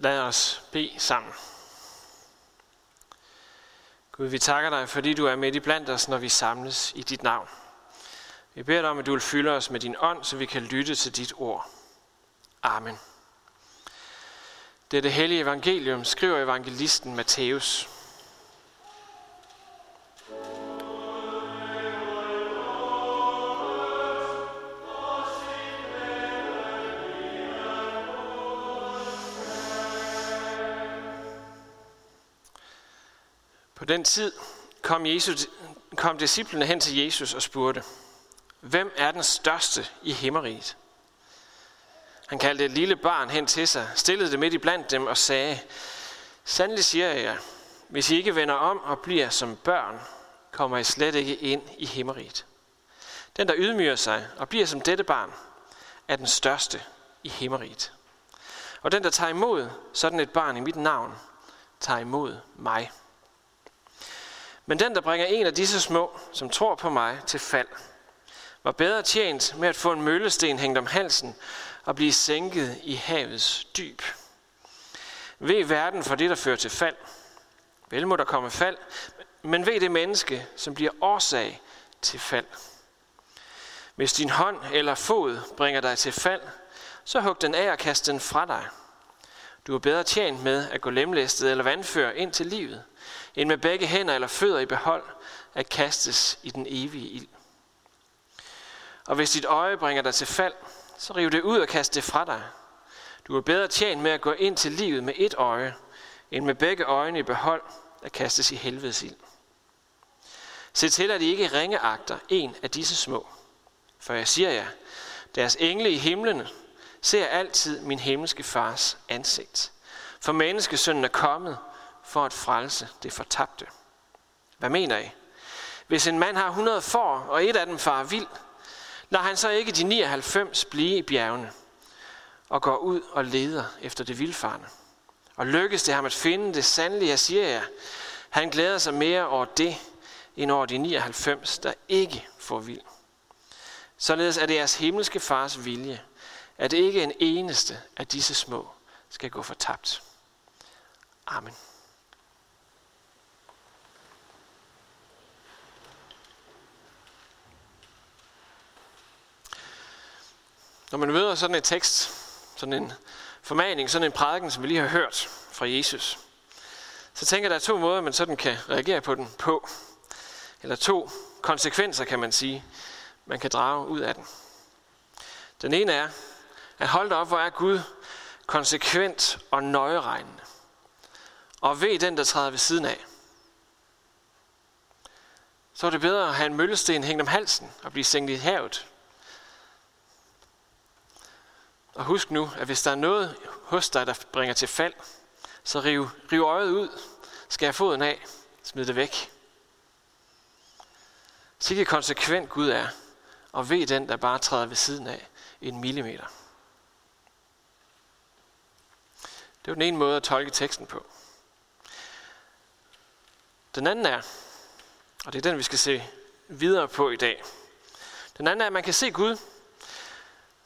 Lad os bede sammen. Gud, vi takker dig, fordi du er midt i blandt os, når vi samles i dit navn. Vi beder dig om, at du vil fylde os med din ånd, så vi kan lytte til dit ord. Amen. Det er det hellige evangelium, skriver evangelisten Matthæus. Den tid kom, Jesus, kom disciplene hen til Jesus og spurgte, Hvem er den største i himmeriget? Han kaldte et lille barn hen til sig, stillede det midt i blandt dem og sagde, Sandelig siger jeg jer, hvis I ikke vender om og bliver som børn, kommer I slet ikke ind i himmeriget. Den, der ydmyger sig og bliver som dette barn, er den største i himmeriget. Og den, der tager imod sådan et barn i mit navn, tager imod mig. Men den, der bringer en af disse små, som tror på mig, til fald, var bedre tjent med at få en møllesten hængt om halsen og blive sænket i havets dyb. Ved verden for det, der fører til fald. Vel må der komme fald, men ved det menneske, som bliver årsag til fald. Hvis din hånd eller fod bringer dig til fald, så hug den af og kast den fra dig. Du er bedre tjent med at gå lemlæstet eller vandfør ind til livet, end med begge hænder eller fødder i behold at kastes i den evige ild. Og hvis dit øje bringer dig til fald, så riv det ud og kast det fra dig. Du er bedre tjent med at gå ind til livet med et øje, end med begge øjne i behold at kastes i helvedes ild. Se til, at I ikke ringeagter en af disse små. For jeg siger jer, deres engle i himlene ser altid min himmelske fars ansigt. For menneskesønnen er kommet for at frelse det fortabte. Hvad mener I? Hvis en mand har 100 får, og et af dem far vild, lader han så ikke de 99 blive i bjergene og går ud og leder efter det vildfarne. Og lykkes det ham at finde det sandelige, jeg siger jer, han glæder sig mere over det, end over de 99, der ikke får vild. Således er det jeres himmelske fars vilje, at ikke en eneste af disse små skal gå fortabt. Amen. Når man møder sådan en tekst, sådan en formaning, sådan en prædiken, som vi lige har hørt fra Jesus, så tænker jeg, der er to måder, man sådan kan reagere på den på. Eller to konsekvenser, kan man sige, man kan drage ud af den. Den ene er, at holde op, hvor er Gud konsekvent og nøjeregnende. Og ved den, der træder ved siden af. Så er det bedre at have en møllesten hængt om halsen og blive sænket i havet, og husk nu, at hvis der er noget hos dig, der bringer til fald, så riv, riv øjet ud, skær foden af, smid det væk. Sikke konsekvent Gud er, og ved den, der bare træder ved siden af en millimeter. Det er den ene måde at tolke teksten på. Den anden er, og det er den, vi skal se videre på i dag. Den anden er, at man kan se Gud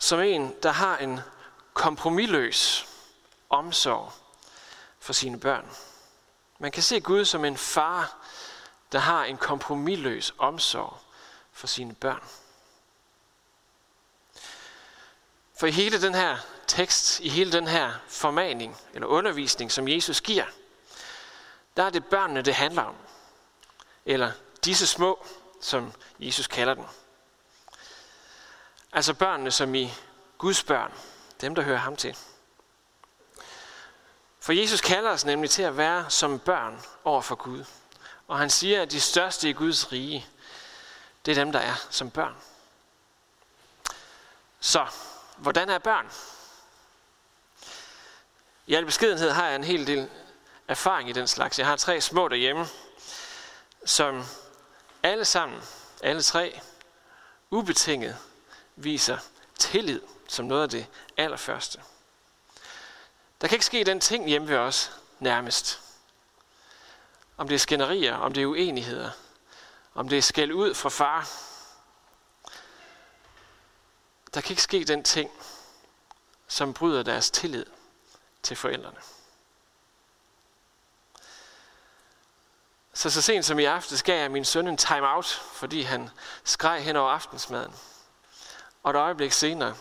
som en, der har en kompromilløs omsorg for sine børn. Man kan se Gud som en far, der har en kompromilløs omsorg for sine børn. For i hele den her tekst, i hele den her formaning eller undervisning, som Jesus giver, der er det børnene, det handler om. Eller disse små, som Jesus kalder dem. Altså børnene, som i Guds børn. Dem, der hører ham til. For Jesus kalder os nemlig til at være som børn over for Gud. Og han siger, at de største i Guds rige, det er dem, der er som børn. Så, hvordan er børn? I al beskedenhed har jeg en hel del erfaring i den slags. Jeg har tre små derhjemme, som alle sammen, alle tre, ubetinget viser tillid som noget af det allerførste. Der kan ikke ske den ting hjemme ved os nærmest. Om det er skænderier, om det er uenigheder, om det er skæld ud fra far. Der kan ikke ske den ting, som bryder deres tillid til forældrene. Så så sent som i aften skal jeg min søn en time-out, fordi han skreg hen over aftensmaden. Og et øjeblik senere,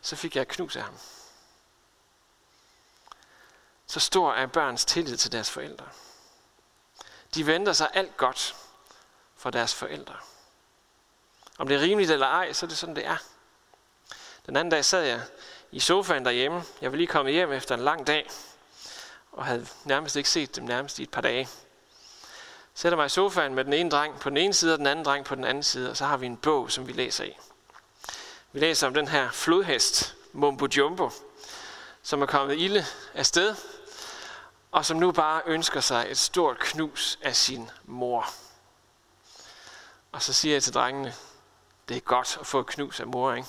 så fik jeg et knus af ham. Så stor er børns tillid til deres forældre. De venter sig alt godt fra deres forældre. Om det er rimeligt eller ej, så er det sådan, det er. Den anden dag sad jeg i sofaen derhjemme. Jeg var lige kommet hjem efter en lang dag, og havde nærmest ikke set dem nærmest i et par dage. Sætter mig i sofaen med den ene dreng på den ene side, og den anden dreng på den anden side, og så har vi en bog, som vi læser i. Vi læser om den her flodhest, Mumbo Jumbo, som er kommet ilde af sted, og som nu bare ønsker sig et stort knus af sin mor. Og så siger jeg til drengene, det er godt at få et knus af mor, ikke?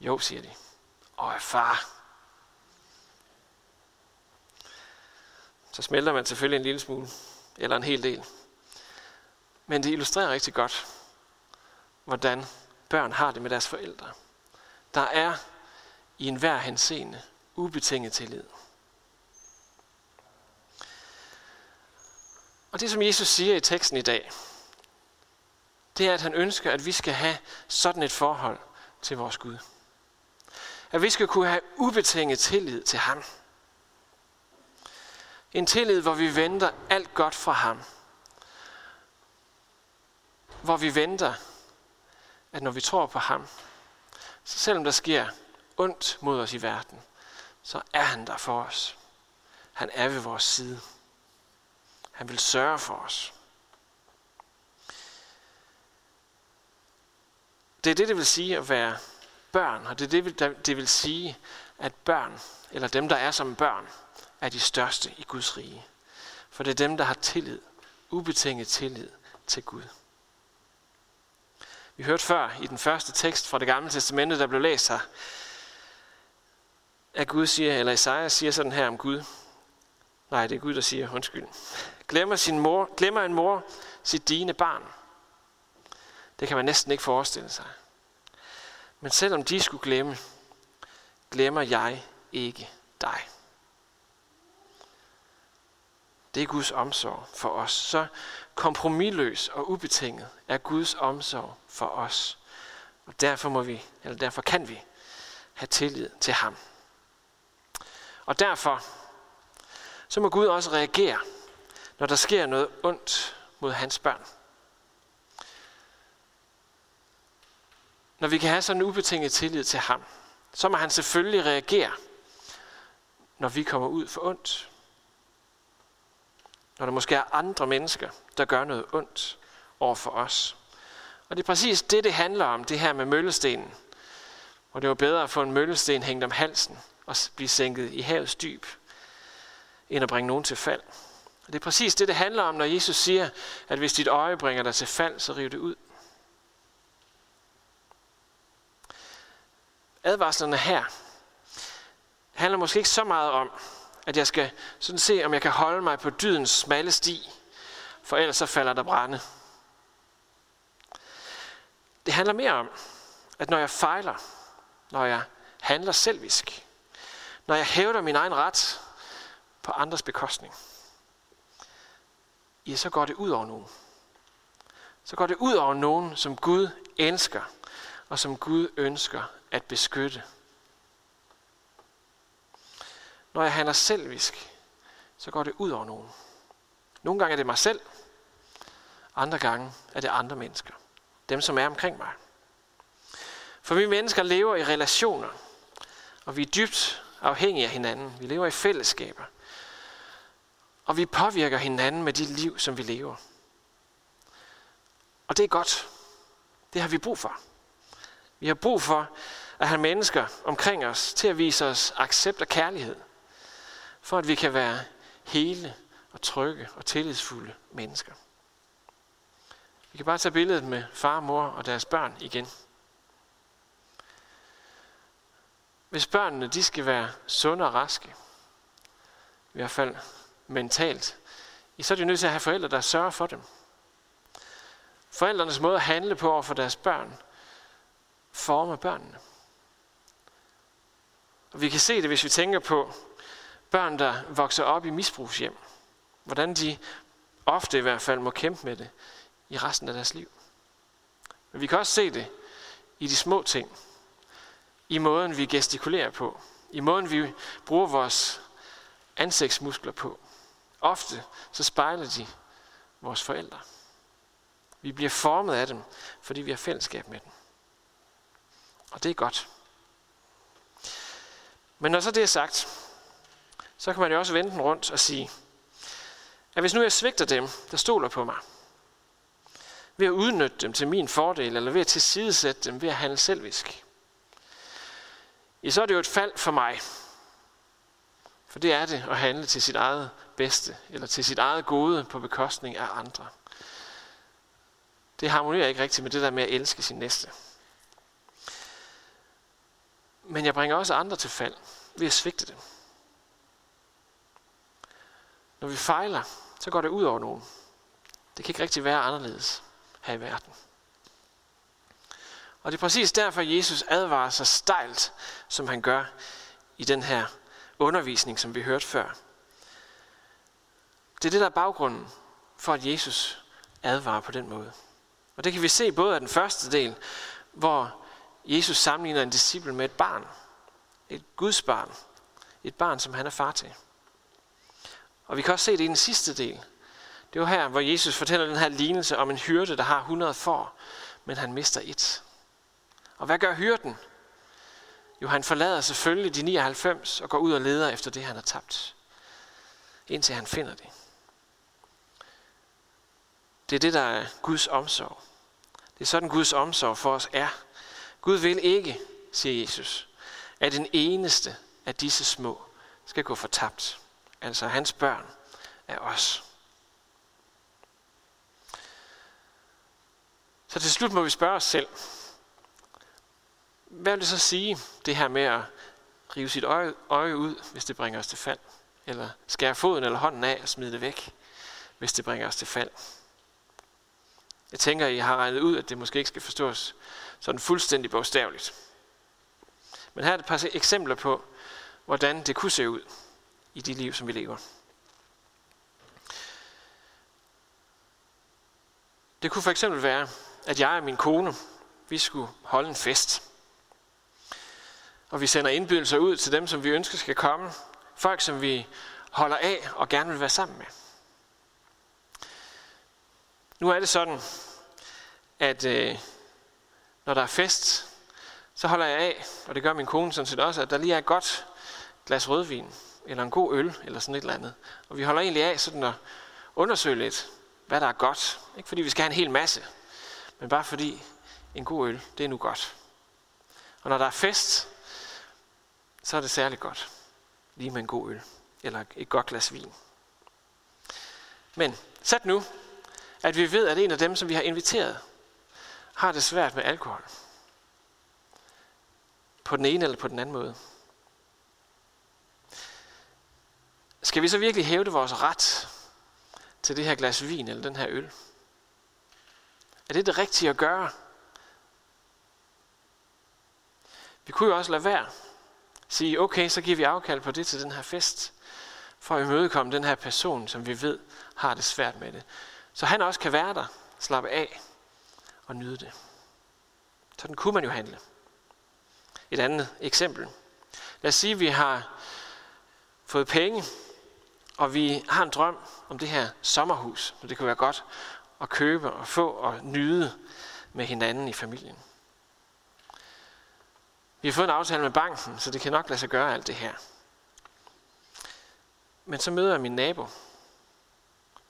Jo, siger de. Og far. Så smelter man selvfølgelig en lille smule, eller en hel del. Men det illustrerer rigtig godt, hvordan børn har det med deres forældre. Der er i enhver henseende ubetinget tillid. Og det, som Jesus siger i teksten i dag, det er, at han ønsker, at vi skal have sådan et forhold til vores Gud. At vi skal kunne have ubetinget tillid til ham. En tillid, hvor vi venter alt godt fra ham. Hvor vi venter, at når vi tror på ham, så selvom der sker ondt mod os i verden, så er han der for os. Han er ved vores side. Han vil sørge for os. Det er det, det vil sige at være børn, og det er det, det vil sige, at børn, eller dem, der er som børn, er de største i Guds rige. For det er dem, der har tillid, ubetinget tillid til Gud. Vi hørte før i den første tekst fra det gamle testamente, der blev læst her, at Gud siger, eller Isaiah siger sådan her om Gud. Nej, det er Gud, der siger, undskyld. Glemmer, sin mor, glemmer en mor sit dine barn. Det kan man næsten ikke forestille sig. Men selvom de skulle glemme, glemmer jeg ikke dig. Det er Guds omsorg for os. Så kompromilløs og ubetinget er Guds omsorg for os. Og derfor, må vi, eller derfor kan vi have tillid til ham. Og derfor så må Gud også reagere, når der sker noget ondt mod hans børn. Når vi kan have sådan en ubetinget tillid til ham, så må han selvfølgelig reagere, når vi kommer ud for ondt. Når der måske er andre mennesker, der gør noget ondt over for os. Og det er præcis det, det handler om, det her med møllestenen. Og det var bedre at få en møllesten hængt om halsen og blive sænket i havets dyb, end at bringe nogen til fald. Og det er præcis det, det handler om, når Jesus siger, at hvis dit øje bringer dig til fald, så riv det ud. Advarslerne her handler måske ikke så meget om, at jeg skal sådan se, om jeg kan holde mig på dydens smalle sti, for ellers så falder der brænde. Det handler mere om, at når jeg fejler, når jeg handler selvisk, når jeg hævder min egen ret på andres bekostning, ja, så går det ud over nogen. Så går det ud over nogen, som Gud elsker, og som Gud ønsker at beskytte. Når jeg handler selvisk, så går det ud over nogen. Nogle gange er det mig selv, andre gange er det andre mennesker. Dem, som er omkring mig. For vi mennesker lever i relationer, og vi er dybt afhængige af hinanden. Vi lever i fællesskaber. Og vi påvirker hinanden med det liv, som vi lever. Og det er godt. Det har vi brug for. Vi har brug for at have mennesker omkring os til at vise os accept og kærlighed. For at vi kan være hele og trygge og tillidsfulde mennesker. Vi kan bare tage billedet med far mor og deres børn igen. Hvis børnene de skal være sunde og raske, i hvert fald mentalt, så er de nødt til at have forældre, der sørger for dem. Forældrenes måde at handle på over for deres børn, former børnene. Og vi kan se det, hvis vi tænker på børn, der vokser op i misbrugshjem. Hvordan de ofte i hvert fald må kæmpe med det i resten af deres liv. Men vi kan også se det i de små ting. I måden, vi gestikulerer på. I måden, vi bruger vores ansigtsmuskler på. Ofte så spejler de vores forældre. Vi bliver formet af dem, fordi vi har fællesskab med dem. Og det er godt. Men når så det er sagt, så kan man jo også vende den rundt og sige, at hvis nu jeg svigter dem, der stoler på mig, ved at udnytte dem til min fordel, eller ved at tilsidesætte dem ved at handle selvisk, ja, så er det jo et fald for mig. For det er det at handle til sit eget bedste, eller til sit eget gode på bekostning af andre. Det harmonerer ikke rigtigt med det der med at elske sin næste. Men jeg bringer også andre til fald ved at svigte dem. Når vi fejler, så går det ud over nogen. Det kan ikke rigtig være anderledes her i verden. Og det er præcis derfor, Jesus advarer så stejlt, som han gør i den her undervisning, som vi hørte før. Det er det, der er baggrunden for, at Jesus advarer på den måde. Og det kan vi se både af den første del, hvor Jesus sammenligner en disciple med et barn. Et Guds barn. Et barn, som han er far til. Og vi kan også se det i den sidste del. Det er jo her, hvor Jesus fortæller den her lignelse om en hyrde, der har 100 får, men han mister et. Og hvad gør hyrden? Jo, han forlader selvfølgelig de 99 og går ud og leder efter det, han har tabt. Indtil han finder det. Det er det, der er Guds omsorg. Det er sådan, Guds omsorg for os er. Gud vil ikke, siger Jesus, at den eneste af disse små skal gå fortabt. Altså hans børn er os. Så til slut må vi spørge os selv, hvad vil det så sige, det her med at rive sit øje, øje ud, hvis det bringer os til fald? Eller skære foden eller hånden af og smide det væk, hvis det bringer os til fald? Jeg tænker, I har regnet ud, at det måske ikke skal forstås sådan fuldstændig bogstaveligt. Men her er et par eksempler på, hvordan det kunne se ud i de liv, som vi lever. Det kunne for eksempel være, at jeg og min kone, vi skulle holde en fest. Og vi sender indbydelser ud til dem, som vi ønsker skal komme. Folk, som vi holder af og gerne vil være sammen med. Nu er det sådan, at øh, når der er fest, så holder jeg af, og det gør min kone sådan set også, at der lige er et godt glas rødvin, eller en god øl, eller sådan et eller andet. Og vi holder egentlig af sådan at undersøge lidt, hvad der er godt. Ikke fordi vi skal have en hel masse, men bare fordi en god øl, det er nu godt. Og når der er fest, så er det særligt godt. Lige med en god øl, eller et godt glas vin. Men sæt nu, at vi ved, at en af dem, som vi har inviteret, har det svært med alkohol. På den ene eller på den anden måde. Skal vi så virkelig hævde vores ret til det her glas vin eller den her øl? Er det det rigtige at gøre? Vi kunne jo også lade være. Sige, okay, så giver vi afkald på det til den her fest, for at imødekomme den her person, som vi ved har det svært med det. Så han også kan være der, slappe af og nyde det. Sådan kunne man jo handle. Et andet eksempel. Lad os sige, at vi har fået penge, og vi har en drøm om det her sommerhus, og det kunne være godt at købe og få og nyde med hinanden i familien. Vi har fået en aftale med banken, så det kan nok lade sig gøre alt det her. Men så møder jeg min nabo.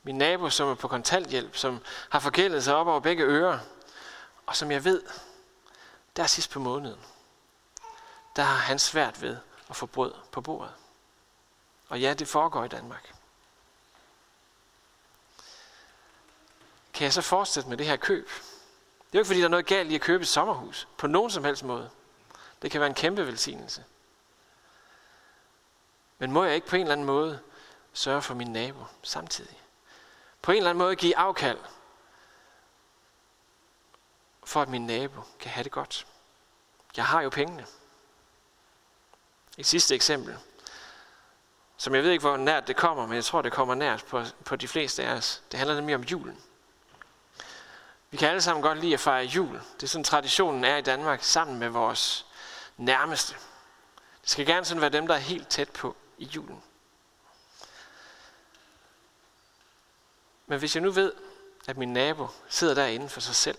Min nabo, som er på kontanthjælp, som har forgældet sig op over begge ører, og som jeg ved, der sidst på måneden, der har han svært ved at få brød på bordet. Og ja, det foregår i Danmark. Kan jeg så fortsætte med det her køb? Det er jo ikke, fordi der er noget galt i at købe et sommerhus. På nogen som helst måde. Det kan være en kæmpe velsignelse. Men må jeg ikke på en eller anden måde sørge for min nabo samtidig? På en eller anden måde give afkald, for at min nabo kan have det godt. Jeg har jo pengene. Et sidste eksempel som jeg ved ikke, hvor nært det kommer, men jeg tror, det kommer nært på, på de fleste af os. Det handler nemlig om julen. Vi kan alle sammen godt lide at fejre jul. Det er sådan, traditionen er i Danmark, sammen med vores nærmeste. Det skal gerne sådan være dem, der er helt tæt på i julen. Men hvis jeg nu ved, at min nabo sidder derinde for sig selv,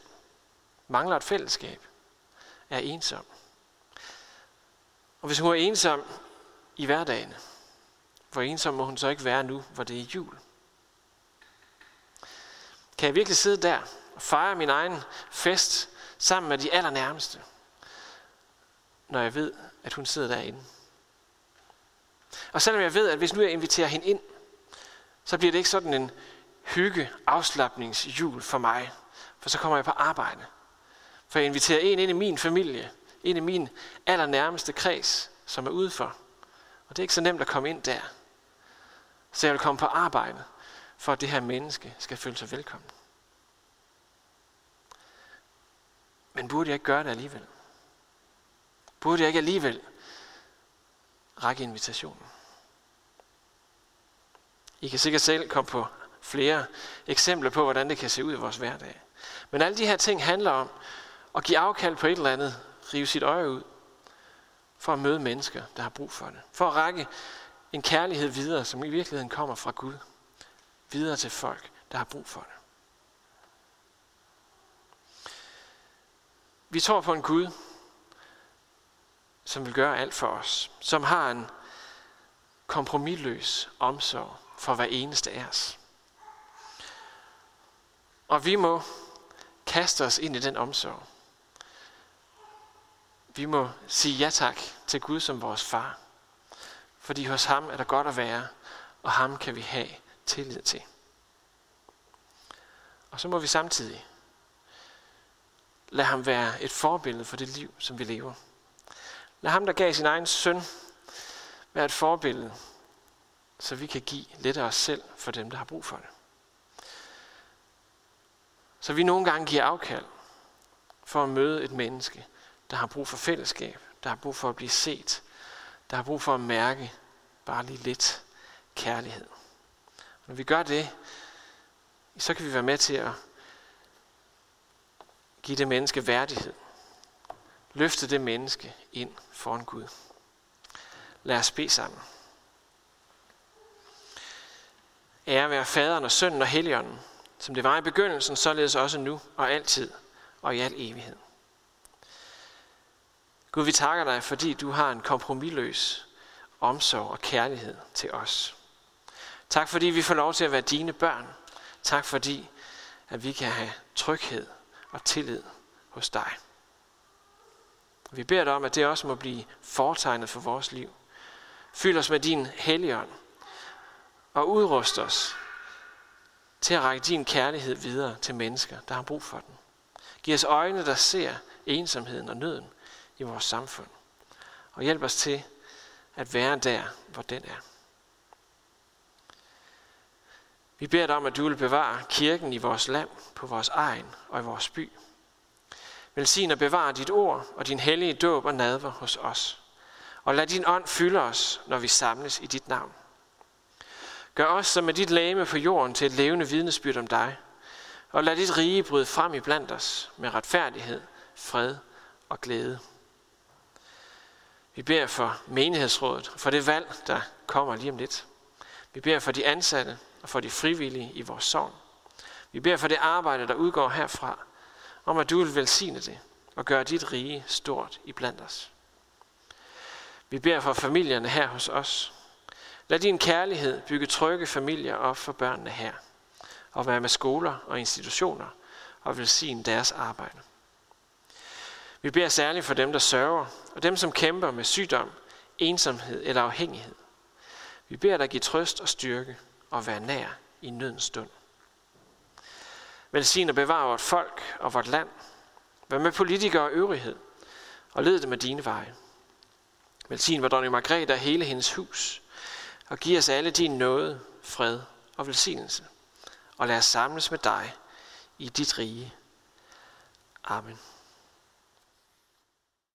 mangler et fællesskab, er ensom. Og hvis hun er ensom i hverdagen, hvor ensom må hun så ikke være nu, hvor det er jul? Kan jeg virkelig sidde der og fejre min egen fest sammen med de allernærmeste, når jeg ved, at hun sidder derinde? Og selvom jeg ved, at hvis nu jeg inviterer hende ind, så bliver det ikke sådan en hygge afslappningsjul for mig, for så kommer jeg på arbejde. For jeg inviterer en ind i min familie, ind i min allernærmeste kreds, som er udenfor. Og det er ikke så nemt at komme ind der. Så jeg vil komme på arbejde, for at det her menneske skal føle sig velkommen. Men burde jeg ikke gøre det alligevel? Burde jeg ikke alligevel række invitationen? I kan sikkert selv komme på flere eksempler på, hvordan det kan se ud i vores hverdag. Men alle de her ting handler om at give afkald på et eller andet, rive sit øje ud, for at møde mennesker, der har brug for det. For at række en kærlighed videre, som i virkeligheden kommer fra Gud, videre til folk, der har brug for det. Vi tror på en Gud, som vil gøre alt for os, som har en kompromilløs omsorg for hver eneste af os. Og vi må kaste os ind i den omsorg. Vi må sige ja tak til Gud som vores far. Fordi hos ham er der godt at være, og ham kan vi have tillid til. Og så må vi samtidig lade ham være et forbillede for det liv, som vi lever. Lad ham, der gav sin egen søn, være et forbillede, så vi kan give lidt af os selv for dem, der har brug for det. Så vi nogle gange giver afkald for at møde et menneske, der har brug for fællesskab, der har brug for at blive set, der har brug for at mærke bare lige lidt kærlighed. Når vi gør det, så kan vi være med til at give det menneske værdighed. Løfte det menneske ind foran Gud. Lad os bede sammen. Ære være faderen og sønnen og helligånden, som det var i begyndelsen, således også nu og altid og i al evighed. Gud, vi takker dig, fordi du har en kompromilløs omsorg og kærlighed til os. Tak fordi vi får lov til at være dine børn. Tak fordi, at vi kan have tryghed og tillid hos dig. Vi beder dig om, at det også må blive fortegnet for vores liv. Fyld os med din helligånd og udrust os til at række din kærlighed videre til mennesker, der har brug for den. Giv os øjne, der ser ensomheden og nøden i vores samfund. Og hjælp os til at være der, hvor den er. Vi beder dig om, at du vil bevare kirken i vores land, på vores egen og i vores by. Velsign og bevare dit ord og din hellige dåb og nadver hos os. Og lad din ånd fylde os, når vi samles i dit navn. Gør os som med dit lame på jorden til et levende vidnesbyrd om dig. Og lad dit rige bryde frem i blandt os med retfærdighed, fred og glæde. Vi beder for menighedsrådet, for det valg, der kommer lige om lidt. Vi beder for de ansatte og for de frivillige i vores sorg. Vi beder for det arbejde, der udgår herfra, om at du vil velsigne det og gøre dit rige stort i blandt os. Vi beder for familierne her hos os. Lad din kærlighed bygge trygge familier op for børnene her, og være med skoler og institutioner og velsigne deres arbejde. Vi beder særligt for dem, der sørger, og dem, som kæmper med sygdom, ensomhed eller afhængighed. Vi beder dig give trøst og styrke og være nær i nødens stund. Velsign og bevare vort folk og vort land. Vær med politikere og øvrighed, og led dem med dine veje. Velsign vor dronning Margrethe og hele hendes hus, og giv os alle din nåde, fred og velsignelse. Og lad os samles med dig i dit rige. Amen.